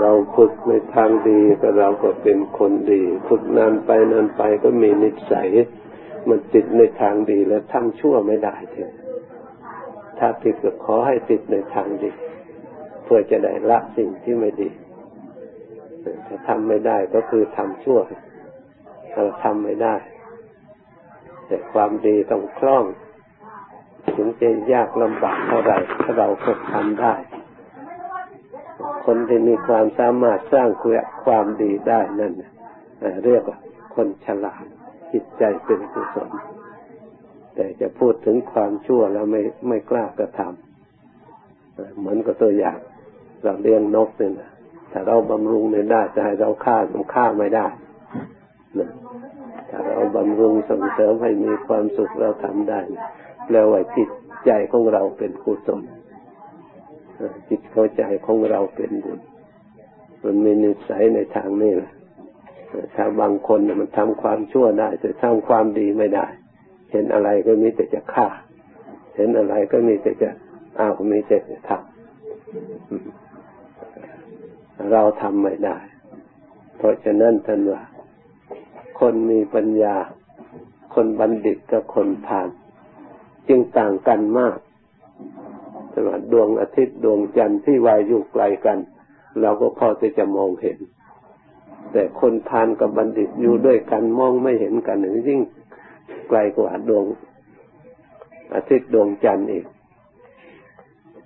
เราฝึกในทางดีก็เราก็เป็นคนดี ฝึกนานไปนานไปก็มีนิสัย มันติดในทางดีแล้วทำชั่วไม่ได้เถอะถ้าติดก็ขอให้ติดในทางดี เพื่อจะได้ละสิ่งที่ไม่ดีถ้าทำไม่ได้ก็คือทำชั่วเราทำไม่ได้ แต่ความดีต้องคล่อง ถึงจะยากลำบากเท่าไหร่ถ้าเราฝึกทำได้ คนที่มีความสามารถสร้างความดีได้นั่นเรียกว่าคนฉลาดจิตใจเป็นกุศลแต่จะพูดถึงความชั่วแล้วไม่ไม่กล้ากระทำเหมือนกับตัวอย่าง เราเลี้ยงนกเนี่ยนะถ้าเราบำรุงไม่ได้จะให้เราฆ่ามันฆ่าไม่ได้นะถ้าเราบำรุงส่งเสริมให้มีความสุขเราทำได้แปลว่าจิตใจของเราเป็นกุศล จิตเข้าใจของเราเป็นบุญมันมีนิสัยในทางนี้แหละถ้าบางคนมันทำความชั่วได้ แต่ทำความดีไม่ได้ เห็นอะไรก็มีแต่จะฆ่า เห็นอะไรก็มีแต่จะอ้าวมีแต่จะทำเราทำไม่ได้ เพราะฉะนั้นท่านว่า คนมีปัญญา คนบัณฑิตกับคนผ่าน จึงต่างกันมาก สำหรับดวงอาทิตย์ดวงจันทร์ที่วายอยู่ไกลกัน เราก็พอที่จะมองเห็น แต่คนทานกับบัณฑิตอยู่ด้วยกันมองไม่เห็นกันหนึ่งยิ่งไกลกว่าดวงอาทิตย์ดวงจันทร์อีก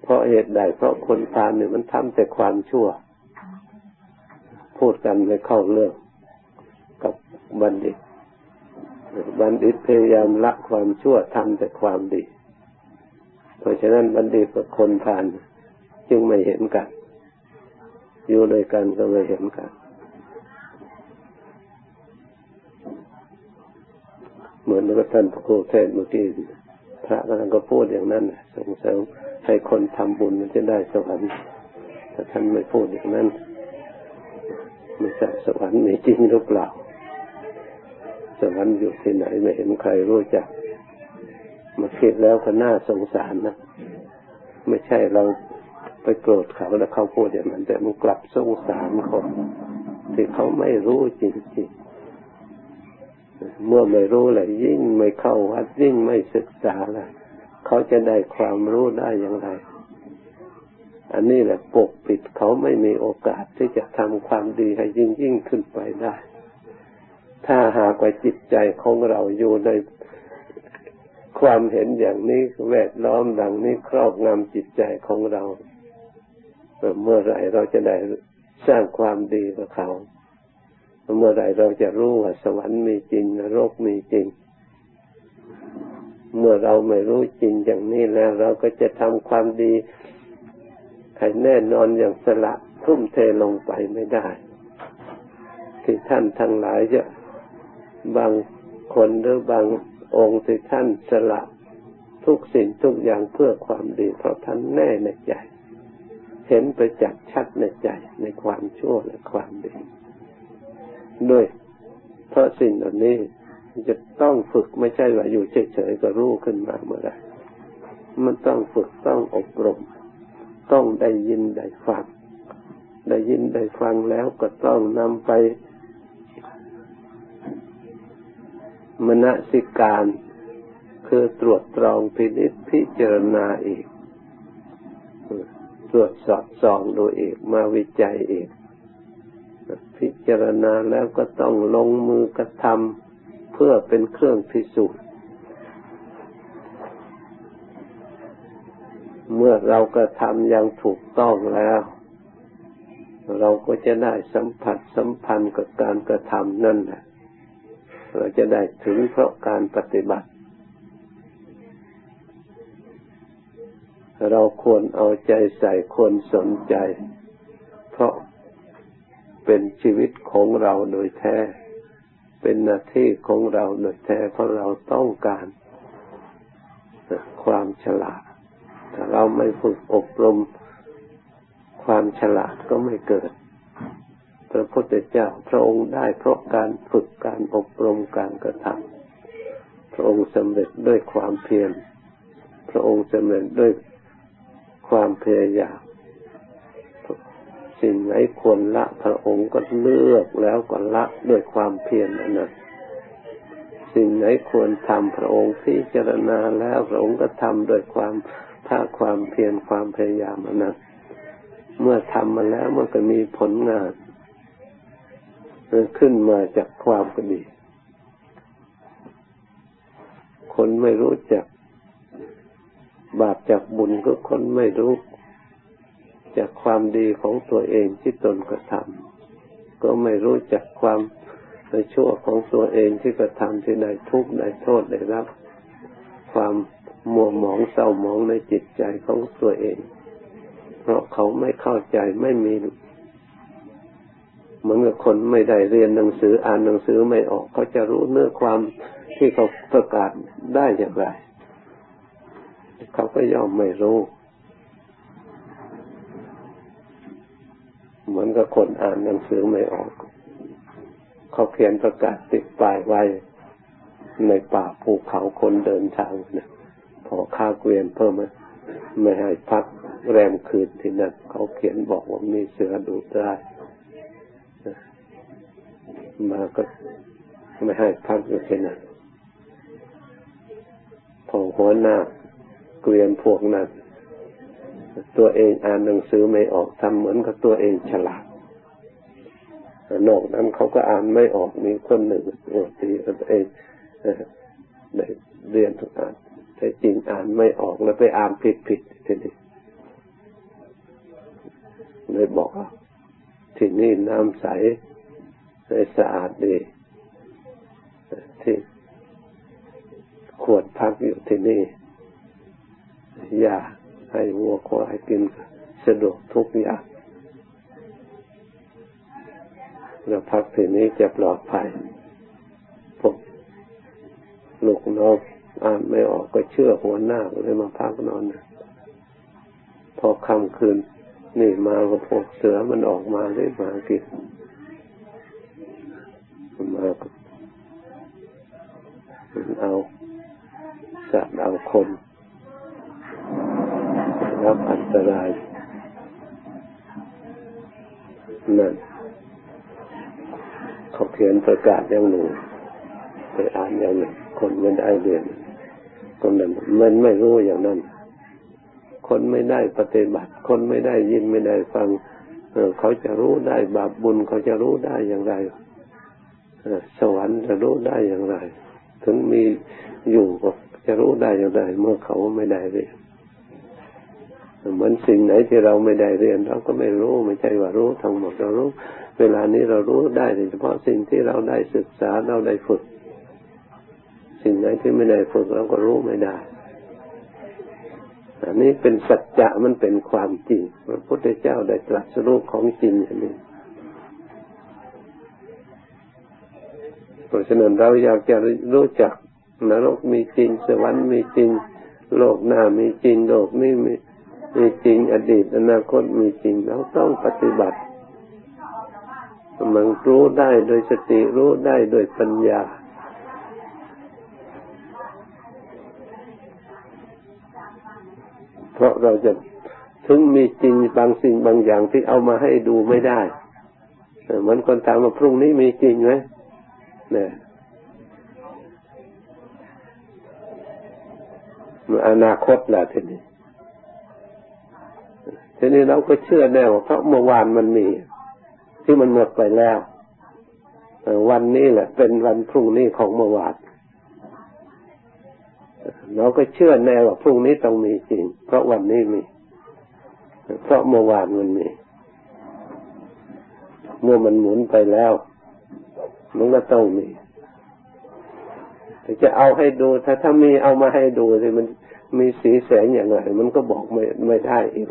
เพราะเหตุใดเพราะคนทานเนี่ยมันทำแต่ความชั่ว พูดกันไม่เข้าเรื่องกับบัณฑิต บัณฑิตพยายามละความชั่วทำแต่ความดี เพราะฉะนั้นบัณฑิตกับคนทาน จึงไม่เห็นกัน อยู่ด้วยกันก็ไม่เห็นกัน เหมือนกับท่านพระครูเทศเมื่อกี้พระท่านก็พูดอย่างนั้นส่งเสริมให้คนทำบุญมันจะได้สวรรค์แต่ท่านไม่พูดอย่างนั้นไม่ใช่สวรรค์มีจริงหรือเปล่าสวรรค์อยู่ที่ไหนไม่เห็นใครรู้จัก มาคิดแล้วก็น่าสงสารนะ ไม่ใช่เราไปโกรธเขาแล้วเขาพูดอย่างนั้น แต่มันกลับสงสารคนที่เขาไม่รู้จริงๆเมื่อไม่รู้เลยยิ่งไม่เข้าวัดยิ่งไม่ศึกษาเลยเขาจะได้ความรู้ได้อย่างไร อันนี้แหละปกปิดเขาไม่มีโอกาสที่จะทำความดีให้ยิ่งยิ่งขึ้นไปได้ ถ้าหากว่าจิตใจของเราอยู่ใน ความเห็นอย่างนี้แวดล้อมดังนี้ครอบงำจิตใจของเรา เมื่อไรเราจะได้สร้างความดีกับเขา เมื่อไรเราจะรู้ว่าสวรรค์มีจริงนรกมีจริง เมื่อเราไม่รู้จริงอย่างนี้แล้ว เราก็จะทำความดีให้แน่นอนอย่างสละทุ่มเทลงไปไม่ได้ ที่ท่านทั้งหลายจะบางคนหรือบาง องค์ที่ท่านสละทุกสิ่งทุกอย่างเพื่อความดี เพราะท่านแน่ในใจ เห็นไปจักชัดในใจในความชั่วและความดีด้วยเพราะสิ่งเหล่านี้จะต้องฝึกไม่ใช่ว่าอยู่เฉยๆก็รู้ขึ้นมาเมื่อไรมันต้องฝึกต้องอบรม ต้องได้ยินได้ฟัง ได้ยินได้ฟังแล้วก็ต้องนำไป มณสิการคือตรวจตรองพินิจพิจารณาอีก ตรวจสอบส่องดูอีกมาวิจัยอีก พิจารณาแล้วก็ต้องลงมือกระทำเพื่อเป็นเครื่องพิสูจน์เมื่อเรากระทำอย่างถูกต้องแล้ว เราก็จะได้สัมผัสสัมพันธ์กับการกระทำนั่นแหละ เราจะได้ถึงเพราะการปฏิบัติ เราควรเอาใจใส่ควรสนใจ เพราะเป็นชีวิตของเราโดยแท้ เป็นหน้าที่ของเราโดยแท้ เพราะเราต้องการความฉลาดถ้าเราไม่ฝึกอบรมความฉลาดก็ไม่เกิด พระพุทธเจ้าพระองค์ได้เพราะการฝึกการอบรมการกระทำพระองค์สำเร็จด้วยความเพียรพระองค์สำเร็จด้วยความพยายามสิ่งไหนควรละพระองค์ก็เลือกแล้วก็ละด้วยความเพียรนั้นสิ่งไหนควรทำพระองค์พิจารณาแล้วพระองค์ก็ทำด้วยความภาคความเพียรความพยายามนั้นเมื่อทำมาแล้วมันก็มีผลงาน ขึ้นมาจากความก็ดี คนไม่รู้จัก บาปจากบุญก็คนไม่รู้จากความดีของตัวเองที่ตนกระทำก็ไม่รู้จักความในชั่วของตัวเองที่กระทำที่ได้ทุกข์ได้โทษได้รับ ความมัวหมองเศร้าหมองในจิตใจของตัวเอง เพราะเขาไม่เข้าใจไม่มี เหมือนกับคนไม่ได้เรียนหนังสืออ่านหนังสือไม่ออก เขาจะรู้เนื้อความที่เขาประกาศได้อย่างไร เขาก็ย่อมไม่รู้ เหมือนกับคนอ่านหนังสือไม่ออก เขาเขียนประกาศติดป้ายไว้ ในป่าภูเขาคนเดินทางเนี่ยพอค่าเกวียนเพิ่มไม่ให้พักแรมคืนที่นั่นเขาเขียนบอกว่ามีเสือดูได้ มาก็ไม่ให้พักอยู่ที่นั่นพอหัวหน้าเกวียนพวกนั้น ตัวเองอ่านหนังสือไม่ออกทำเหมือนกับตัวเองฉลาดนอกนั้นเขาก็อ่านไม่ออกมีคนหนึ่งโอ้ทีตัวเองเรียนทุกอ่านแต่จริงอ่านไม่ออกแล้วไปอ่านผิดผิดทีนี้เลยบอกว่าที่นี่น้ำใส สะอาดดีที่ขวดพักอยู่ที่นี่ยาให้วัวควายกินสะดวกทุกอย่างเราพักที่นี้จะปลอดภัยพวกลูกน้องอ่านไม่ออกก็เชื่อหัวหน้าเลยมาพักนอนพอค่ำคืนนี่มาพวกเสือมันออกมาได้มากิน มาเอาสัตว์เอาคนรับอันตรายนั่นเขาเขียนประกาศอย่างหนึ่งไปอ่านอย่างหนึ่งคนไม่ได้เรียนคนนั้นมันไม่รู้อย่างนั้น คนไม่ได้ปฏิบัติ คนไม่ได้ยินไม่ได้ฟังเขาจะรู้ได้บาปบุญเขาจะรู้ได้อย่างไร สวรรค์จะรู้ได้อย่างไร ถึงมีอยู่ก็จะรู้ได้อย่างไร เมื่อเขาไม่ได้เรียนเหมือนสิ่งไหนที่เราไม่ได้เรียน เราก็ไม่รู้ไม่ใช่ว่ารู้ทั้งหมดเรารู้ เวลานี้เรารู้ได้เฉพาะสิ่งที่เราได้ศึกษาเราได้ฝึก สิ่งไหนที่ไม่ได้ฝึกเราก็รู้ไม่ได้อันนี้เป็นสัจจะมันเป็นความจริงพระพุทธเจ้าได้ตรัสรู้ของจริงอย่างนี้ เราะฉะนั้นเราอยากจะรู้จักนรกมีจริง สวรรค์มีจริง โลกหน้ามีจริง โลกนี้มีมีจริง อดีตอนาคตมีจริง เราต้องปฏิบัติมันรู้ได้โดยสติรู้ได้โดยปัญญาเพราะเราจะถึงมีจริงบางสิ่งบางอย่างที่เอามาให้ดูไม่ได้เหมือนคนถามว่าพรุ่งนี้มีจริงไหม เนี่ยอนาคตแหละทีนี้ทีนี้เราก็เชื่อแน่ว่าเพราะเมื่อวานมันมี ที่มันหมดไปแล้ววันนี้แหละ เป็นวันพรุ่งนี้ของเมื่อวานเราก็เชื่อแน่ว่าพรุ่งนี้ต้องมีจริง เพราะวันนี้มี เพราะเมื่อวานมันมี เมื่อมันหมุนไปแล้ว มันก็ต้องมีแต่จะเอาให้ดู ถ้าถ้ามีเอามาให้ดูสิมันมีสีแสงอย่างไรมันก็บอกไม่ไม่ได้อีก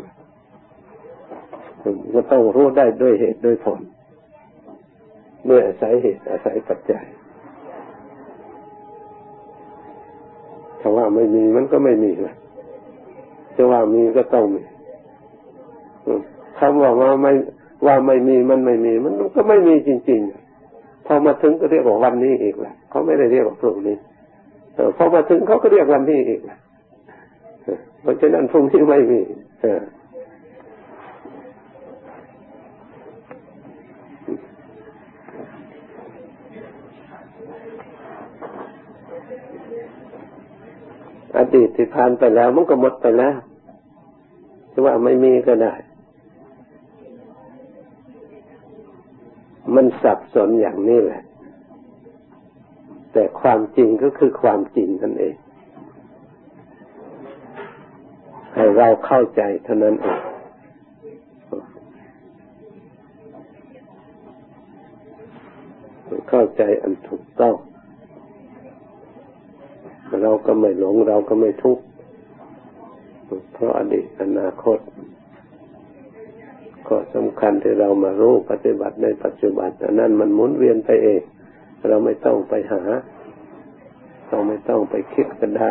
ก็ต้องรู้ได้ด้วยเหตุด้วยผลด้วยอาศัยเหตุอาศัยปัจจัยถ้าว่าไม่มีมันก็ไม่มีละจะว่ามีก็ต้องมีคำว่าว่าไม่ว่าไม่มีมันไม่มี มันก็ไม่มีจริง ๆ พอมาถึงก็เรียกว่าวันนี้อีกแหละเขาไม่ได้เรียกว่าพรุ่งนี้เออพอมาถึงเขาก็เรียกวันนี้อีกละเพราะฉะนั้นพรุ่งนี้ไม่มีเออดีตที่ผ่านไปแล้วมันก็หมดไปแล้วจะว่าไม่มีก็ได้ มันสับสนอย่างนี้แหละ แต่ความจริงก็คือความจริงนั่นเอง ให้เราเข้าใจเท่านั้นเองเข้าใจอันถูกต้อง เราก็ไม่หลงเราก็ไม่ทุกข์เพราะอดีตอนาคต ก็สำคัญที่เรามารู้ปฏิบัติในปัจจุบันนนั้นมันหมุนเวียนไปเอง เราไม่ต้องไปหา เราไม่ต้องไปคิดกันได้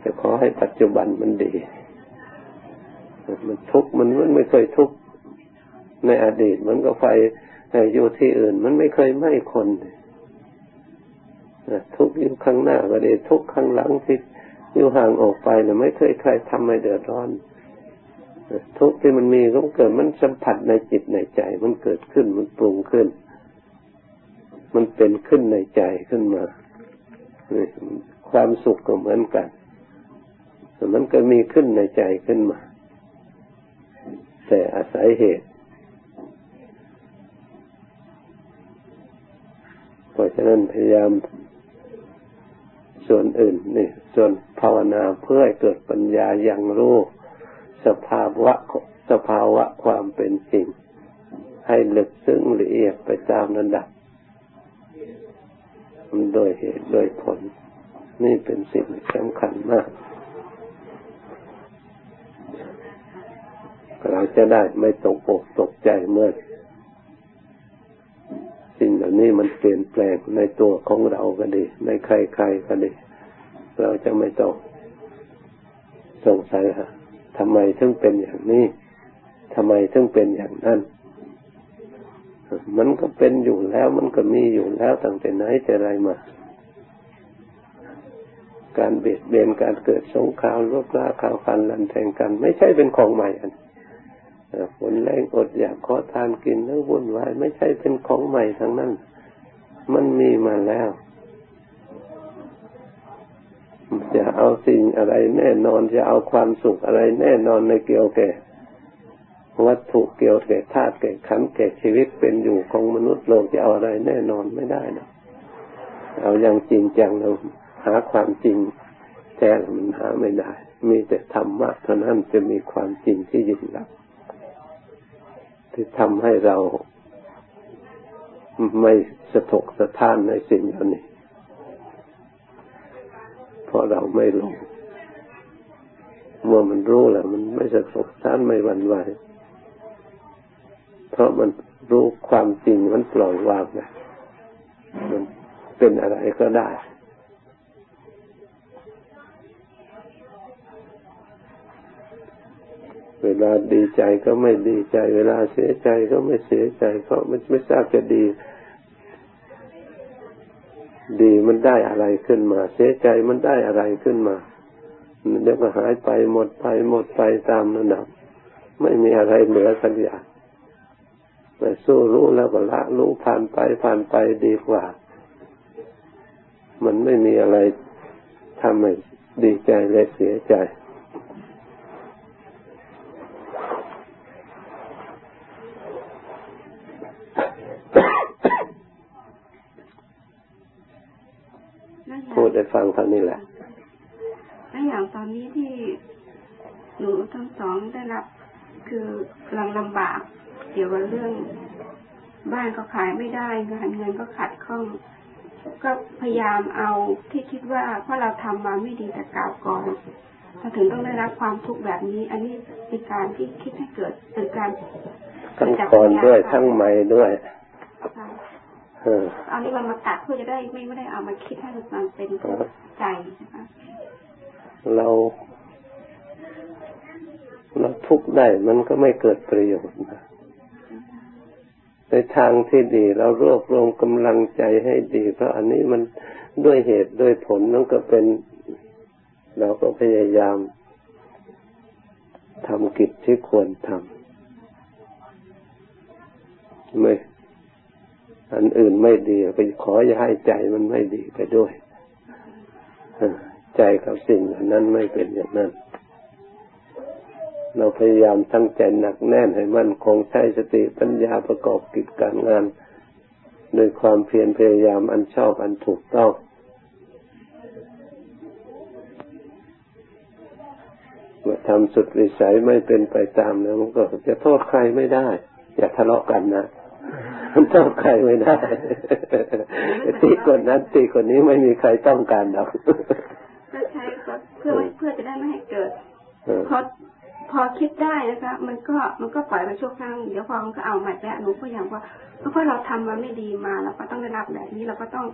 แต่ขอให้ปัจจุบันมันดี มันทุกข์มันมันไม่เคยทุกข์ในอดีตมันก็ไฟอยู่ที่อื่น มันไม่เคยไหม้คนทุกอยู่ข้างหน้าก็ดีทุกข้างหลังที่อยู่ห่างออกไปเนี่ยไม่เคยใครทำให้เดือดร้อน ทุกที่มันมีก็เกิดมันสัมผัสในจิตในใจ มันเกิดขึ้นมันปรุงขึ้น มันเป็นขึ้นในใจขึ้นมาความสุขก็เหมือนกันมันก็มีขึ้นในใจขึ้นมา แต่อาศัยเหตุ เพราะฉะนั้นพยายามส่วนอื่นนี่ส่วนภาวนาเพื่อให้เกิดปัญญาอย่างรู้ สภาวะสภาวะความเป็นจริง ให้ลึกซึ้งละเอียดไปตามระดับโดยเหตุโดยผล นี่เป็นสิ่งสำคัญมากเราจะได้ไม่ตกอกตกใจเมื่อสิ่งเหล่านี้มันเปลี่ยนแปลงในตัวของเราก็ดี ในใครๆก็ดี เราจะไม่ต้องสงสัยฮะ ทำไมถึงเป็นอย่างนี้ทำไมถึงเป็นอย่างนั้น มันก็เป็นอยู่แล้ว มันก็มีอยู่แล้วตั้งแต่ไหนแต่ไรมา การเบียดเบียนการเกิดสงครามลบล้าข่าวฟันลันแทงกัน ไม่ใช่เป็นของใหม่อันฝนแรงอดอยากขอทานกินแล้ววุ่นวายไม่ใช่เป็นของใหม่ทั้งนั้น มันมีมาแล้ว จะเอาสิ่งอะไรแน่นอนจะเอาความสุขอะไรแน่นอนในเกี่ยวแก่วัตถุเกี่ยวแก่ธาตุแก่ขันแก่ชีวิตเป็นอยู่ของมนุษย์โลกจะเอาอะไรแน่นอนไม่ได้นะเอาอย่างจริงจังเราหาความจริงแท้มันหาไม่ได้ มีแต่ธรรมะเท่านั้นจะมีความจริงที่ยิ่งลับที่ทำให้เราไม่สะทกสะท้านในสิ่งเหล่านี้ ราะเราไม่ลงเมื่อมันรู้แล้ว มันไม่สะทกสะท้านไม่หวั่นไหวเพราะมันรู้ความจริงมันปล่อยวางนะมันเป็นอะไรก็ได้เวลาดีใจก็ไม่ดีใจ เวลาเสียใจก็ไม่เสียใจ เพราะมันไม่ทราบจะดี ดีมันได้อะไรขึ้นมา เสียใจมันได้อะไรขึ้นมาเดี๋ยวก็หายไปหมดไปหมดไปตามระดับ ไม่มีอะไรเหลือสักอย่างแต่สู้รู้แล้วก็ละรู้ผ่านไปผ่านไปดีกว่า มันไม่มีอะไรทำให้ดีใจและเสียใจได้ ฟังเท่านี้แหละและอย่างตอนนี้ที่หนูทั้งสองได้รับ คือกำลังลำบากเกี่ยวกับเรื่อง บ้านก็ขายไม่ได้เงินเงินก็ขัดข้อง ก็พยายามเอาที่คิดว่าเพราะเราทำมาไม่ดีแต่กล่าวก่อนถ้าถึงต้องได้รับความทุกข์แบบนี้ อันนี้เป็นการที่คิดให้เกิดเป็นการทั้งก่อนด้วยทั้งใหม่ด้วย เอานี้มันมาตัดเพื่อจะได้ไม่ไม่ได้เอามาคิดให้มันเป็นใจนะคะเราเราทุกข์ได้มันก็ไม่เกิดประโยชน์นะในทางที่ดี เรารวบรวมกำลังใจให้ดี เพราะอันนี้มันด้วยเหตุด้วยผลนั่นก็เป็น เราก็พยายามทำกิจที่ควรทำไม่ อันอื่นไม่ดีไปขออย่าให้ใจมันไม่ดีไปด้วยใจกับสิ่งนั้นไม่เป็นอย่างนั้น เราพยายามตั้งใจหนักแน่นให้มั่นคงใช้สติปัญญาประกอบกิจการงานโดยความเพียรพยายามอันชอบอันถูกต้องเมื่อทำสุดวิสัยไม่เป็นไปตามแล้วมันก็จะโทษใครไม่ได้ อย่าทะเลาะกันนะ มันโทษใครไม่ได้ตีคนนั้นตีคนนี้ไม่มีใครต้องการหรอกก็ใช้เพื่อเพื่อจะได้ไม่ให้เกิดเพราะพอคิดได้นะคะ มันก็มันก็ปล่อยไปชั่วครั้งเดี๋ยวพอมันก็เอาใหม่แล้วหนูก็อย่างว่าเพราะเราทำมาไม่ดีมาเราก็ต้องได้รับแบบนี้เราก็ต้อง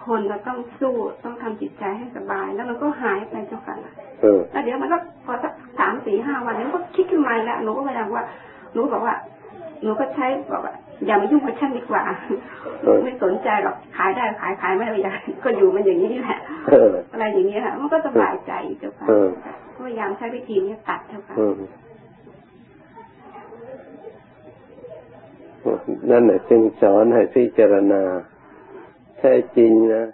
ทนเราต้องสู้ต้องทำจิตใจให้สบาย แล้วมันก็หายไปเจ้าค่ะแล้วเดี๋ยวมันก็พอสักสามสี่ห้าวันนี้ก็คิดขึ้นมาแล้วหนูก็พยายามว่าหนูบอกว่าหนูก็ใช้บอกว่า อย่ามายุ่งกับฉันดีกว่าไม่สนใจหรอกขายได้ขายขายไม่ได้ก็อยู่มันอย่างนี้แหละอะไรอย่างนี้ค่ะมันก็สบายใจเจ้าค่ะพยายามใช้วิธีนี้ตัดเจ้าค่ะนั่นแหละจึงสอนให้พิจารณาแท้จริงนะ